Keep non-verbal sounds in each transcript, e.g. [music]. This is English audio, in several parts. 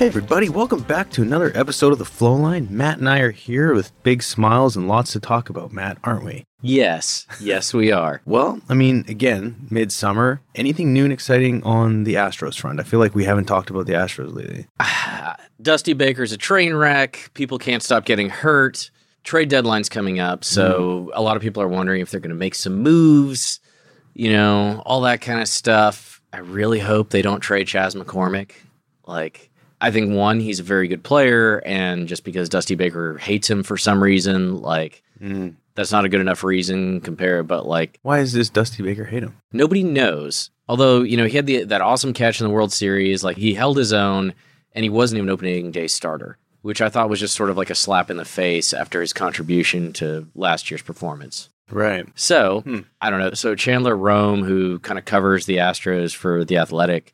Hey, everybody, welcome back to another episode of the Flowline. Matt and I are here with big smiles and lots to talk about, Matt, aren't we? Yes, yes, we are. [laughs] Well, I mean, again, midsummer. Anything new and exciting on the Astros front? I feel like we haven't talked about the Astros lately. [sighs] Dusty Baker's a train wreck. People can't stop getting hurt. Trade deadline's coming up, so hmm. a lot of people are wondering if they're going to make some moves. You know, all that kind of stuff. I really hope they don't trade Chas McCormick. Like, I think one, he's a very good player, and just because Dusty Baker hates him for some reason, like that's not a good enough reason compare. But like Why does this Dusty Baker hate him? nobody knows. Although you know he had the that awesome catch in the World Series, like he held his own, and he wasn't even opening day starter, which I thought was just sort of like a slap in the face after his contribution to last year's performance. Right. So Hmm. I don't know. So Chandler Rome, who kind of covers the Astros for the Athletic,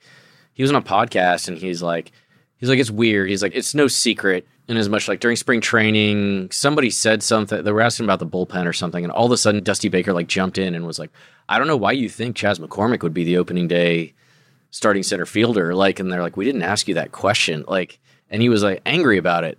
he was on a podcast and he's like, he's like, it's weird. He's like, it's no secret. In as much like during spring training, somebody said something. They were asking about the bullpen or something, and all of a sudden, Dusty Baker like jumped in and was like, "I don't know why you think Chas McCormick would be the opening day starting center fielder." Like, and they're like, "We didn't ask you that question." Like, and he was like angry about it.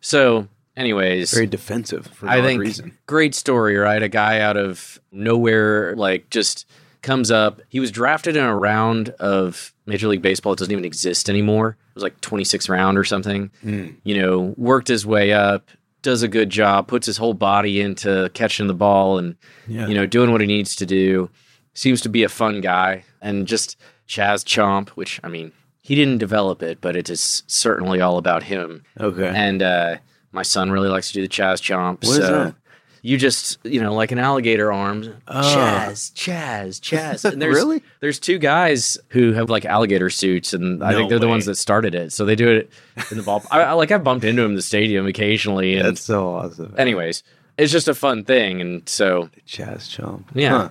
So, anyways, Very defensive for I no think reason. great story, right? A guy out of nowhere, like just comes up. He was drafted in a round of Major League Baseball. It doesn't even exist anymore. It was like 26th round or something. You know, worked his way up, does a good job, puts his whole body into catching the ball and, Yeah. you know, doing what he needs to do. Seems to be a fun guy. And just Chas Chomp, which, I mean, he didn't develop it, but it is certainly all about him. Okay. And uh, my son really likes to do the Chas Chomp. What is so that? You just, you know, like an alligator arm. Oh. Chas, Chas, Chas. And [laughs] there's, Really? There's two guys who have like alligator suits, and I No think they're the ones that started it. So they do it in the ball. I, I like I've bumped into him in the stadium occasionally, and That's so awesome. anyways, it's just a fun thing. And so Chas Chomp. Yeah.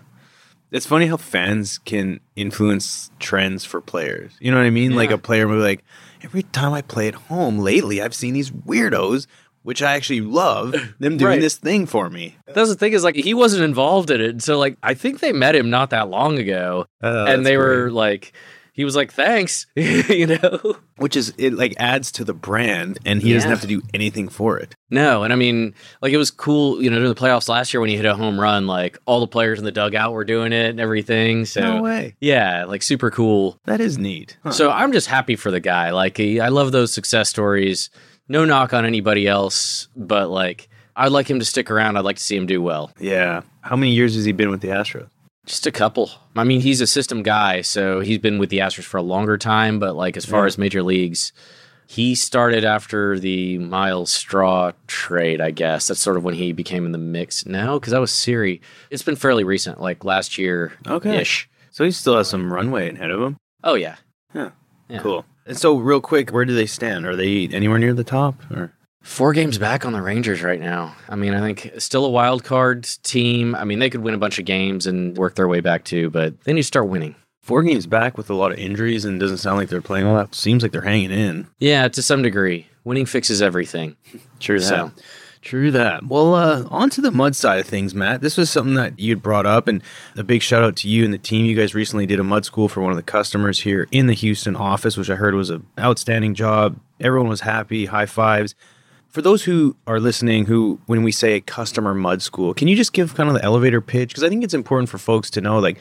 It's funny how fans can influence trends for players. You know what I mean? Like a player will be like, every time I play at home lately, I've seen these weirdos, which I actually love, them doing Right. this thing for me. that's the thing is like he wasn't involved in it. So like I think they met him not that long ago, oh, and they were like, he was like, thanks, [laughs] you know. which is it like adds to the brand, and he doesn't have to do anything for it. No, and I mean, like it was cool, you know, during the playoffs last year when he hit a home run, like all the players in the dugout were doing it and everything. So no way. yeah, like super cool. That is neat. Huh. So I'm just happy for the guy. Like he, I love those success stories. No knock on anybody else, but like I'd like him to stick around. I'd like to see him do well. yeah. How many years has he been with the Astros? Just a couple. I mean, he's a system guy, so he's been with the Astros for a longer time. But like as far Yeah. as major leagues, he started after the Myles Straw trade. I guess that's sort of when he became in the mix. now, because that was Siri. It's been fairly recent, like last year Okay. ish. So he still has some runway ahead of him. Oh yeah. Yeah. Yeah. Cool. And so, real quick, where do they stand? Are they anywhere near the top? Or Four games back on the Rangers right now. I mean, I think still a wild card team. I mean, they could win a bunch of games and work their way back too, but they need to start winning. four games back with a lot of injuries, and doesn't sound like they're playing all that. Seems like they're hanging in. Yeah, to some degree. Winning fixes everything. True that. True that. Well, uh, on to the mud side of things, Matt. This was something that you'd brought up, and a big shout out to you and the team. You guys recently did a mud school for one of the customers here in the Houston office, which I heard was an outstanding job. Everyone was happy, high fives. For those who are listening, who, when we say a customer mud school, can you just give kind of the elevator pitch? Because I think it's important for folks to know, like,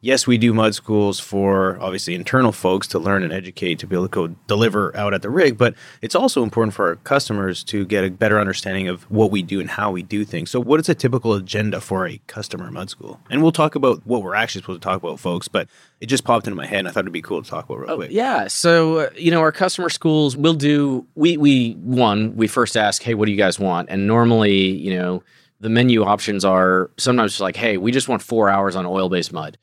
yes, we do mud schools for obviously internal folks to learn and educate to be able to go deliver out at the rig, but it's also important for our customers to get a better understanding of what we do and how we do things. So, what is a typical agenda for a customer mud school? And we'll talk about what we're actually supposed to talk about, folks, but it just popped into my head and I thought it'd be cool to talk about real quick. Yeah. So, uh, you know, our customer schools will do, we, we, one, we first ask, hey, what do you guys want? And normally, you know, the menu options are sometimes like, hey, we just want four hours on oil based mud.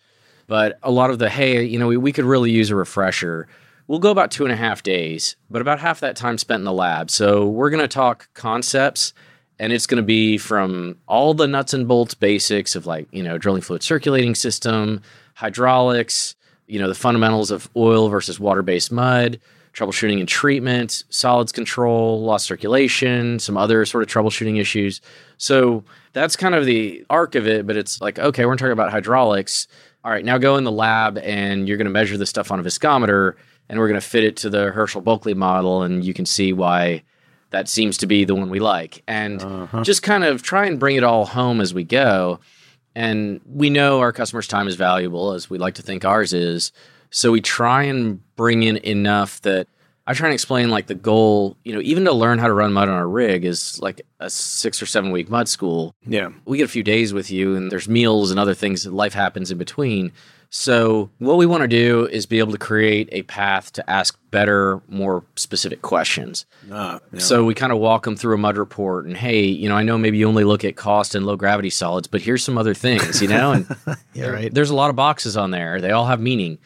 But a lot of the, hey, you know, we, we could really use a refresher. We'll go about two and a half days, but about half that time spent in the lab. So we're going to talk concepts And it's going to be from all the nuts and bolts basics of like, you know, drilling fluid circulating system, hydraulics, you know, the fundamentals of oil versus water based mud, troubleshooting and treatment, solids control, lost circulation, some other sort of troubleshooting issues. So that's kind of the arc of it. But it's like, okay, we're talking about hydraulics. All right, now go in the lab and you're going to measure this stuff on a viscometer and we're going to fit it to the Herschel Bulkley model. And you can see why that seems to be the one we like. And uh-huh. just kind of try and bring it all home as we go. And we know our customers' time is valuable, as we like to think ours is. So we try and bring in enough that I try and explain like the goal, you know, even to learn how to run mud on our rig is like a six or seven week mud school. Yeah. We get a few days with you and there's meals and other things life happens in between. So, what we want to do is be able to create a path to ask better, more specific questions. Ah, yeah. So, we kind of walk them through a mud report and, hey, you know, I know maybe you only look at cost and low gravity solids, but here's some other things, you know? And [laughs] yeah, right. there's a lot of boxes on there. They all have meaning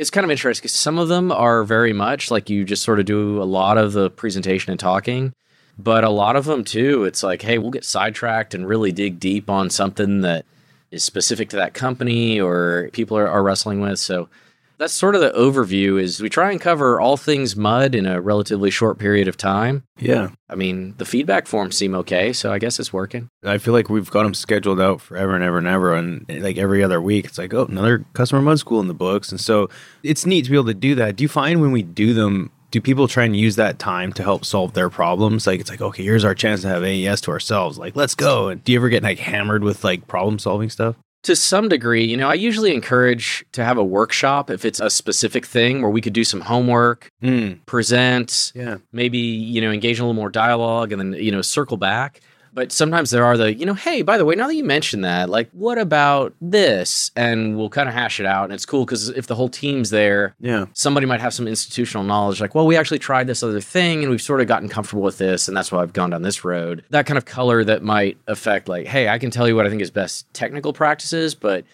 it's kind of interesting because some of them are very much like you just sort of do a lot of the presentation and talking. But a lot of them too, it's like, hey, we'll get sidetracked and really dig deep on something that is specific to that company or people are, are wrestling with. So that's sort of the overview is we try and cover all things mud in a relatively short period of time. Yeah. I mean, the feedback forms seem okay, so I guess it's working. I feel like we've got them scheduled out forever and ever and ever. And like every other week, it's like, oh, another customer mud school in the books. And so it's neat to be able to do that. Do you find when we do them, do people try and use that time to help solve their problems? Like it's like, okay, here's our chance to have AES to ourselves. Like, let's go. And do you ever get like hammered with like problem solving stuff? To some degree, you know, I usually encourage to have a workshop if it's a specific thing where we could do some homework, mm. present, yeah. maybe, you know, engage in a little more dialogue and then, you know, circle back. But sometimes there are the, you know, hey, by the way, now that you mentioned that, like, what about this? And we'll kind of hash it out. And it's cool because if the whole team's there, yeah, somebody might have some institutional knowledge, like, well, we actually tried this other thing and we've sort of gotten comfortable with this. And that's why I've gone down this road. That kind of color that might affect, like, hey, I can tell you what I think is best technical practices, but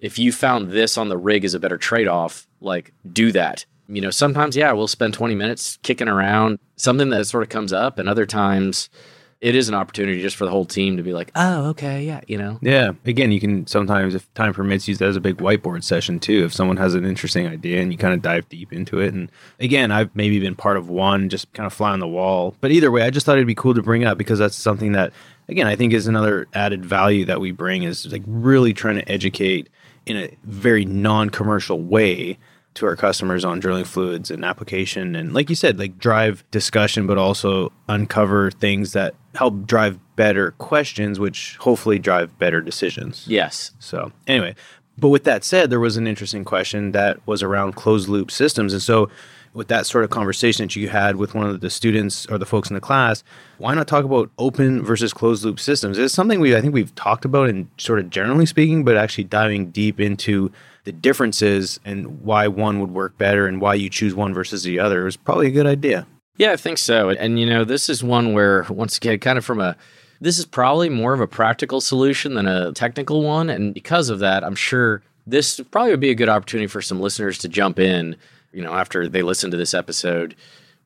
if you found this on the rig as a better trade off, like, do that you know, sometimes, yeah, we'll spend 20 minutes kicking around something that sort of comes up, and other times it is an opportunity just for the whole team to be like, oh, okay, yeah, you know. Yeah. Again, you can sometimes, if time permits, use that as a big whiteboard session too. If someone has an interesting idea and you kind of dive deep into it. And again, I've maybe been part of one, just kind of fly on the wall. But either way, I just thought it'd be cool to bring up because that's something that, again, I think is another added value that we bring is like really trying to educate in a very non-commercial way to our customers on drilling fluids and application and like you said like drive discussion but also uncover things that help drive better questions which hopefully drive better decisions yes so anyway but with that said there was an interesting question that was around closed loop systems and so with that sort of conversation that you had with one of the students or the folks in the class, why not talk about open versus closed loop systems? It's something we I think we've talked about in sort of generally speaking, but actually diving deep into the differences and why one would work better and why you choose one versus the other is probably a good idea. Yeah, I think so. And you know, this is one where once again, kind of from a this is probably more of a practical solution than a technical one. And because of that, I'm sure this probably would be a good opportunity for some listeners to jump in, you know, after they listen to this episode.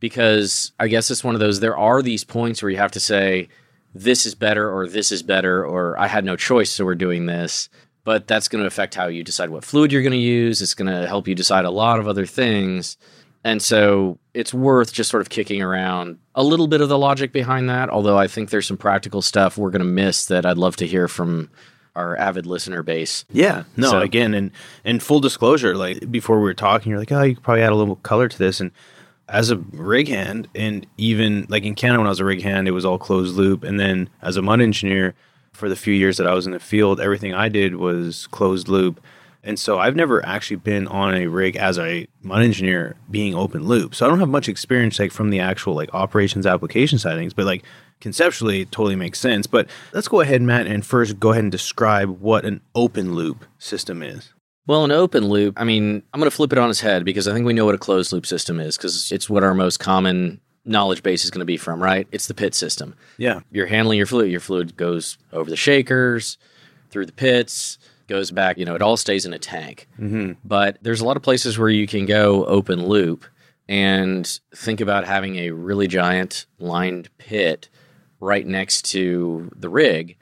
Because I guess it's one of those, there are these points where you have to say, this is better or this is better or I had no choice, so we're doing this but that's going to affect how you decide what fluid you're going to use. It's going to help you decide a lot of other things. And so it's worth just sort of kicking around a little bit of the logic behind that. Although I think there's some practical stuff we're going to miss that I'd love to hear from our avid listener base. Yeah, no, so, again, and and full disclosure, like before we were talking, you're like, oh, you could probably add a little color to this. And as a rig hand, and even like in Canada when I was a rig hand, it was all closed loop. And then as a mud engineer, for the few years that I was in the field, everything I did was closed loop. And so I've never actually been on a rig as a mud engineer being open loop. So I don't have much experience like from the actual like operations application side things, but like conceptually it totally makes sense. But let's go ahead, Matt, and first go ahead and describe what an open loop system is. Well, an open loop, I mean, I'm going to flip it on its head because I think we know what a closed loop system is because it's what our most common knowledge base is going to be from, right? It's the pit system. Yeah. You're handling your fluid. Your fluid goes over the shakers, through the pits, goes back. You know, it all stays in a tank. Mm-hmm. But there's a lot of places where you can go open loop and think about having a really giant lined pit right next to the rig.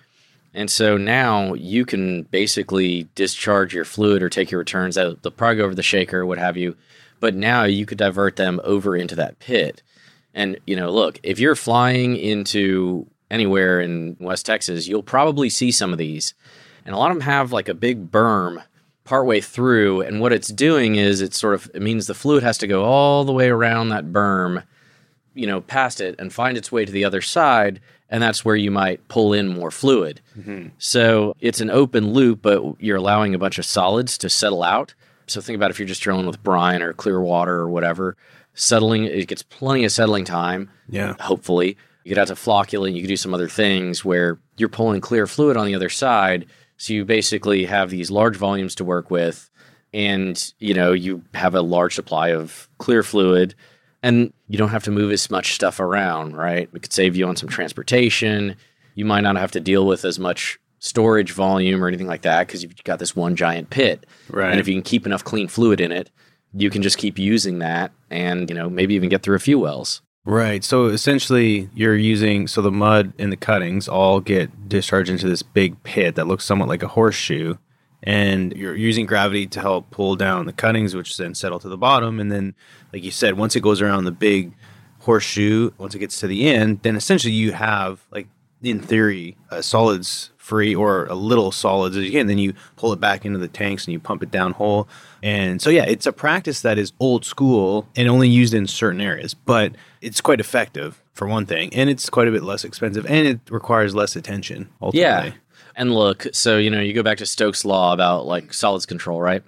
And so now you can basically discharge your fluid or take your returns out. They'll probably go over the shaker, what have you. But now you could divert them over into that pit. And, you know, look, if you're flying into anywhere in West Texas, you'll probably see some of these. And a lot of them have like a big berm partway through. And what it's doing is it sort of it means the fluid has to go all the way around that berm, you know, past it and find its way to the other side. And that's where you might pull in more fluid. Mm-hmm. So it's an open loop, but you're allowing a bunch of solids to settle out. So think about if you're just drilling with brine or clear water or whatever, settling, it gets plenty of settling time Yeah. hopefully. You get out to flocculate, you can do some other things where you're pulling clear fluid on the other side. So you basically have these large volumes to work with and you know, you have a large supply of clear fluid and you don't have to move as much stuff around, right? It could save you on some transportation. You might not have to deal with as much storage volume or anything like that because you've got this one giant pit. Right. And if you can keep enough clean fluid in it, you can just keep using that and, you know, maybe even get through a few wells. Right. So essentially, you're using so the mud and the cuttings all get discharged into this big pit that looks somewhat like a horseshoe, and you're using gravity to help pull down the cuttings, which then settle to the bottom. And then, like you said, once it goes around the big horseshoe, once it gets to the end, then essentially you have like in theory uh, solids free or a little solids can. Then you pull it back into the tanks and you pump it down hole. And so yeah, it's a practice that is old school and only used in certain areas, but it's quite effective for one thing, and it's quite a bit less expensive, and it requires less attention. Ultimately. Yeah. And look, so you know, you go back to Stokes' law about like solids control, right?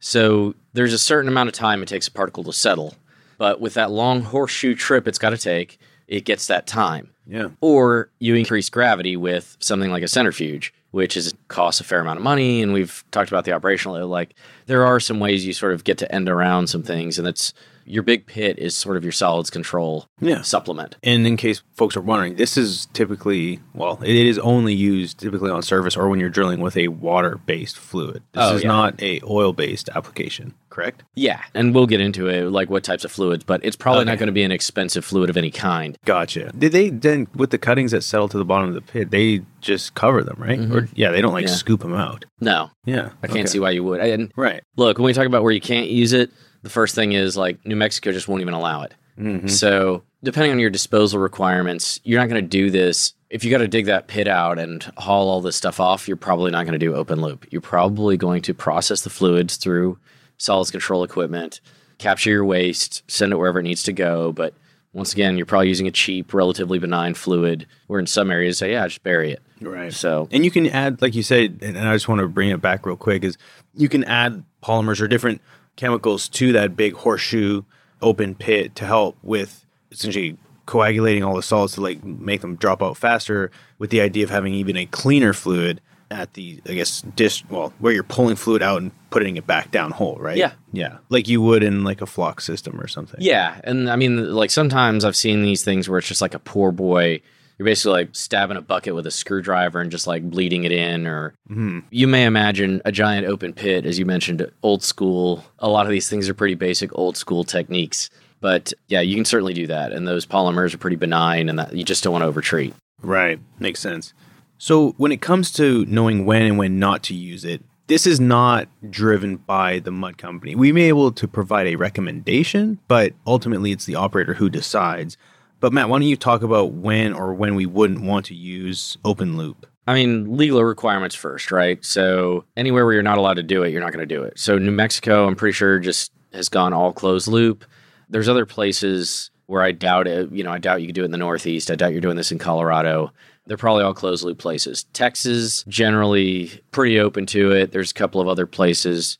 So there's a certain amount of time it takes a particle to settle, but with that long horseshoe trip it's got to take, it gets that time. Yeah. Or you increase gravity with something like a centrifuge, which is costs a fair amount of money. And we've talked about the operational. Like there are some ways you sort of get to end around some things, and that's your big pit is sort of your solids control Yeah. supplement. And in case folks are wondering, this is typically, well, it is only used typically on surface or when you're drilling with a water-based fluid. This Oh, is yeah. not a oil-based application, correct? Yeah, and we'll get into it, like what types of fluids, but it's probably not going to be an expensive fluid of any kind. Gotcha. Did they then with the cuttings that settle to the bottom of the pit? They just cover them, right? Mm-hmm. Or yeah, they don't like Yeah. scoop them out. No, Yeah, I can't see why you would. And Right. look, when we talk about where you can't use it, the first thing is like New Mexico just won't even allow it. Mm-hmm. So, depending on your disposal requirements, you're not going to do this. If you got to dig that pit out and haul all this stuff off, you're probably not going to do open loop. You're probably going to process the fluids through solids control equipment, capture your waste, send it wherever it needs to go. But once again, you're probably using a cheap, relatively benign fluid. Where in some areas, say, yeah, just bury it. Right. So, And you can add, like you said, and I just want to bring it back real quick, is you can add polymers or different chemicals to that big horseshoe open pit to help with essentially coagulating all the solids to like make them drop out faster with the idea of having even a cleaner fluid at the I guess dish well where you're pulling fluid out and putting it back down hole, right? Yeah. Yeah. Like you would in like a flock system or something. Yeah, and I mean, like sometimes I've seen these things where it's just like a poor boy. You're basically like stabbing a bucket with a screwdriver and just like bleeding it in, or mm-hmm. you may imagine a giant open pit, as you mentioned, old school. A lot of these things are pretty basic, old school techniques. But yeah, you can certainly do that, and those polymers are pretty benign, and that you just don't want to overtreat. Right. Makes sense. So when it comes to knowing when and when not to use it, this is not driven by the mud company. We may be able to provide a recommendation, but ultimately it's the operator who decides. But Matt, why don't you talk about when or when we wouldn't want to use open loop? I mean, legal requirements first, right? So anywhere where you're not allowed to do it, you're not going to do it. So New Mexico, I'm pretty sure, just has gone all closed loop. There's other places where I doubt it. You know, I doubt you could do it in the Northeast. I doubt you're doing this in Colorado. They're probably all closed loop places. Texas, generally pretty open to it. There's a couple of other places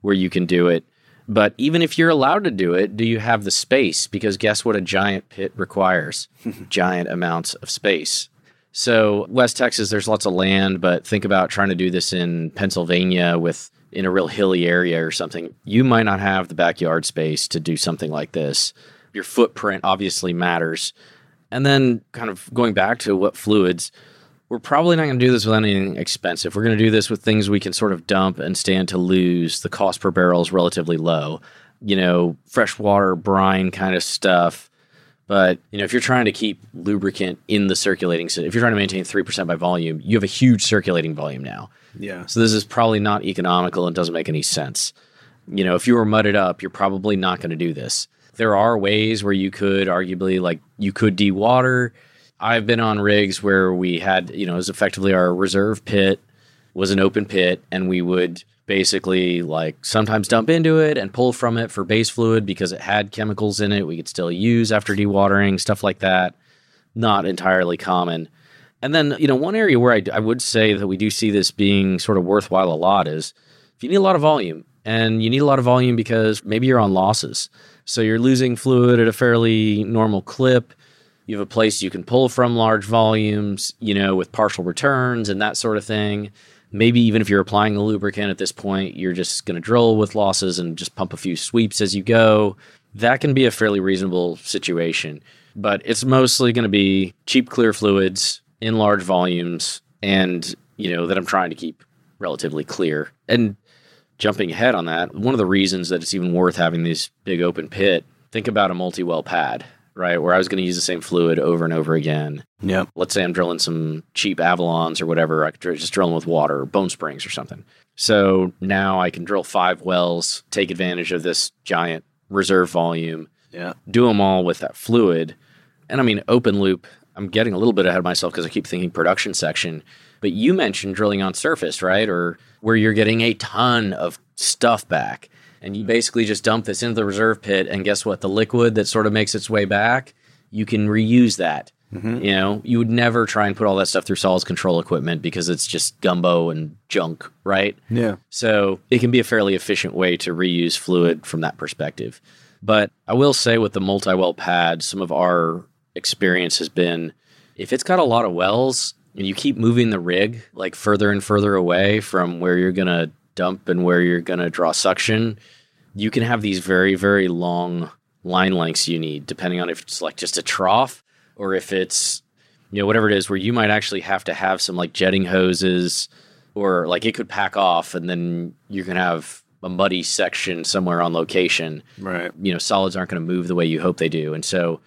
where you can do it. But even if you're allowed to do it, do you have the space? Because guess what a giant pit requires? [laughs] giant amounts of space. So West Texas, there's lots of land, but think about trying to do this in Pennsylvania with in a real hilly area or something. You might not have the backyard space to do something like this. Your footprint obviously matters. And then kind of going back to what fluids, we're probably not going to do this with anything expensive. We're going to do this with things we can sort of dump and stand to lose. The cost per barrel is relatively low. You know, freshwater brine kind of stuff But you know, if you're trying to keep lubricant in the circulating, if you're trying to maintain three percent by volume, you have a huge circulating volume now. Yeah. So this is probably not economical and doesn't make any sense. You know, if you were mudded up, you're probably not going to do this. There are ways where you could arguably like you could dewater. I've been on rigs where we had, you know, it was effectively our reserve pit was an open pit and we would basically like sometimes dump into it and pull from it for base fluid because it had chemicals in it we could still use after dewatering, stuff like that. Not entirely common. And then, you know, one area where I, I would say that we do see this being sort of worthwhile a lot is if you need a lot of volume, and you need a lot of volume because maybe you're on losses. So you're losing fluid at a fairly normal clip. You have a place you can pull from large volumes, you know, with partial returns and that sort of thing. Maybe even if you're applying the lubricant at this point, you're just going to drill with losses and just pump a few sweeps as you go. That can be a fairly reasonable situation. But it's mostly going to be cheap, clear fluids in large volumes and, you know, that I'm trying to keep relatively clear. And jumping ahead on that, one of the reasons that it's even worth having this big open pit, think about a multi well pad, right? Where I was going to use the same fluid over and over again. Yeah. Let's say I'm drilling some cheap Avalons or whatever. I could just drill them with water or bone springs or something. So now I can drill five wells, take advantage of this giant reserve volume, Yeah. do them all with that fluid. And I mean, open loop, I'm getting a little bit ahead of myself because I keep thinking production section. But you mentioned drilling on surface, right? Or where you're getting a ton of stuff back. And you basically just dump this into the reserve pit. And guess what? The liquid that sort of makes its way back, you can reuse that. Mm-hmm. You know, you would never try and put all that stuff through solids control equipment because it's just gumbo and junk, right? Yeah. So it can be a fairly efficient way to reuse fluid from that perspective. But I will say with the multi well pad, some of our experience has been if it's got a lot of wells and you keep moving the rig like further and further away from where you're going to dump and where you're going to draw suction, you can have these very, very long line lengths you need, depending on if it's like just a trough or if it's, you know, whatever it is, where you might actually have to have some like jetting hoses or like it could pack off and then you can have a muddy section somewhere on location Right. you know solids aren't going to move the way you hope they do and so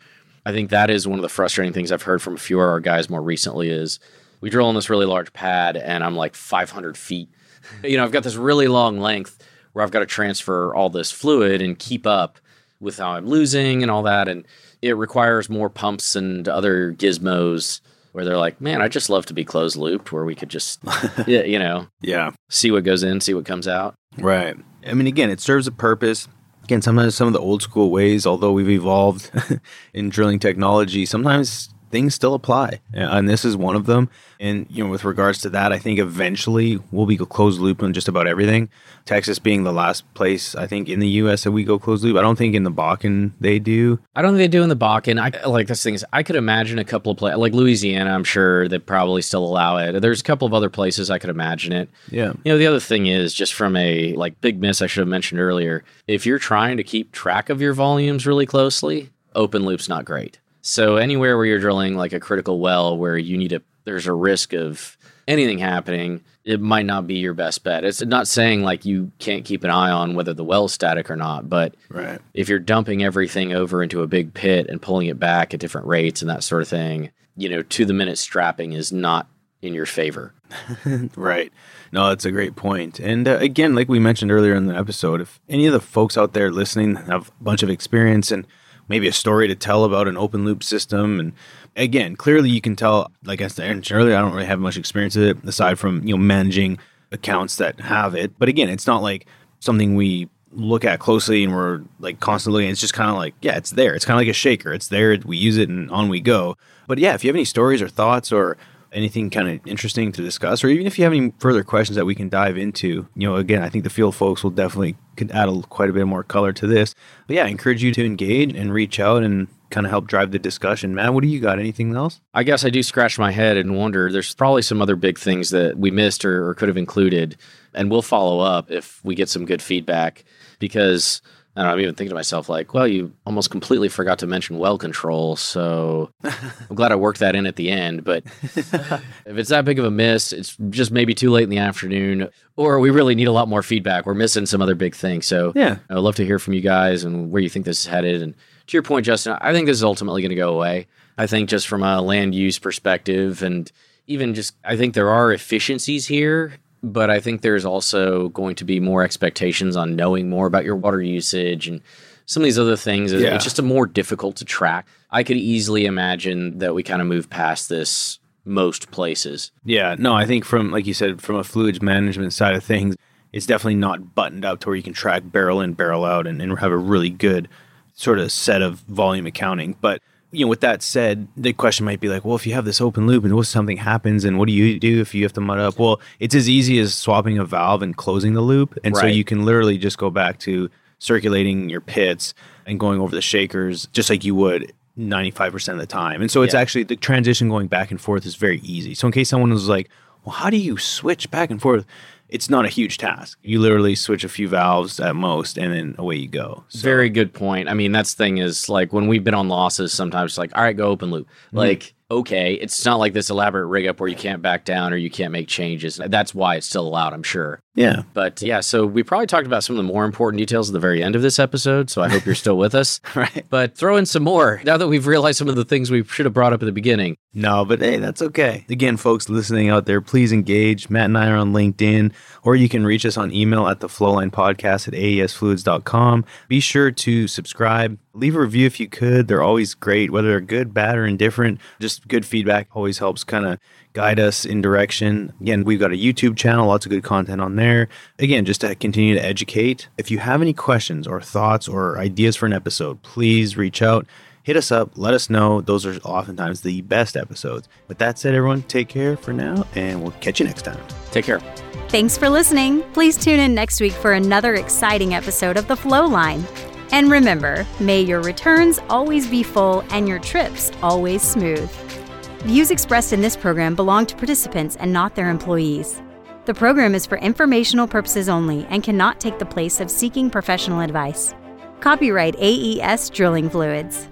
i think that is one of the frustrating things i've heard from a few of our guys more recently is we drill on this really large pad and i'm like 500 feet [laughs] you know i've got this really long length where i've got to transfer all this fluid and keep up with how i'm losing and all that and it requires more pumps and other gizmos where they're like man i just love to be closed looped where we could just [laughs] yeah, you know Yeah. see what goes in see what comes out Right. I mean, again, it serves a purpose. Again, sometimes some of the old school ways, although we've evolved [laughs] in drilling technology, sometimes things still apply. And this is one of them. And, you know, with regards to that, I think eventually we'll be closed loop on just about everything. Texas being the last place, I think, in the U.S. that we go closed loop. I don't think in the Bakken they do. I don't think they do in the Bakken. I like this thing is, I could imagine a couple of places like Louisiana. I'm sure they probably still allow it. There's a couple of other places I could imagine it. Yeah. You know, the other thing is just from a like big miss I should have mentioned earlier. If you're trying to keep track of your volumes really closely, open loop's not great. So anywhere where you're drilling like a critical well where you need a there's a risk of anything happening, it might not be your best bet. It's not saying like you can't keep an eye on whether the well's static or not, but Right. if you're dumping everything over into a big pit and pulling it back at different rates and that sort of thing, you know, to the minute strapping is not in your favor. [laughs] Right. No, that's a great point. And uh, again, like we mentioned earlier in the episode, if any of the folks out there listening have a bunch of experience and maybe a story to tell about an open loop system, and again, clearly you can tell, like I said earlier, I don't really have much experience with it aside from you know managing accounts that have it. But again, it's not like something we look at closely and we're like constantly it's just kind of like yeah it's there. It's kind of like a shaker. It's there. We use it and on we go. But yeah if you have any stories or thoughts or anything kind of interesting to discuss or even if you have any further questions that we can dive into you know again i think the field folks will definitely could add a, quite a bit more color to this. But yeah i encourage you to engage and reach out and kind of help drive the discussion. Matt what do you got? Anything else? I guess I do scratch my head and wonder. There's probably some other big things that we missed or, or could have included. And we'll follow up if we get some good feedback because I don't know, I'm even thinking to myself, like, well, you almost completely forgot to mention well control. So I'm glad I worked that in at the end. But [laughs] if it's that big of a miss, it's just maybe too late in the afternoon, or we really need a lot more feedback. We're missing some other big things. So Yeah. I'd love to hear from you guys and where you think this is headed and to your point, Justin, I think this is ultimately going to go away. I think just from a land use perspective and even just, I think there are efficiencies here, but I think there's also going to be more expectations on knowing more about your water usage and some of these other things. Yeah. It's just a more difficult to track. I could easily imagine that we kind of move past this most places. Yeah, no, I think from like you said, from a fluids management side of things, it's definitely not buttoned up to where you can track barrel in, barrel out, and, and have a really good sort of set of volume accounting. But you know, with that said, the question might be like, well, if you have this open loop and what if something happens, and what do you do if you have to mud up? Well, it's as easy as swapping a valve and closing the loop, and so you can literally just go back to circulating your pits and going over the shakers just like you would 95% of the time. And so it's Yeah. actually the transition going back and forth is very easy. So in case someone was like, well, how do you switch back and forth? It's not a huge task. You literally switch a few valves at most and then away you go. So, Very good point. I mean, that's the thing is like when we've been on losses, sometimes it's like, all right, go open loop. Mm-hmm. Like, okay, it's not like this elaborate rig up where you can't back down or you can't make changes. That's why it's still allowed, I'm sure. yeah. But yeah, so we probably talked about some of the more important details at the very end of this episode. So I hope you're still with us. [laughs] Right. But throw in some more now that we've realized some of the things we should have brought up at the beginning. No, but hey, that's okay. Again, folks listening out there, please engage. Matt and I are on LinkedIn, or you can reach us on email at the flowline podcast at aesfluids.com. Be sure to subscribe, leave a review if you could. They're always great, whether they're good, bad, or indifferent. Just good feedback always helps kind of guide us in direction. Again, we've got a YouTube channel, lots of good content on there. Again, just to continue to educate. If you have any questions or thoughts or ideas for an episode, please reach out hit us up, let us know. Those are oftentimes the best episodes. With that said, everyone, take care for now, and we'll catch you next time. Take care. Thanks for listening. Please tune in next week for another exciting episode of The Flow Line. And remember, may your returns always be full and your trips always smooth. Views expressed in this program belong to participants and not their employees. The program is for informational purposes only and cannot take the place of seeking professional advice. Copyright AES Drilling Fluids.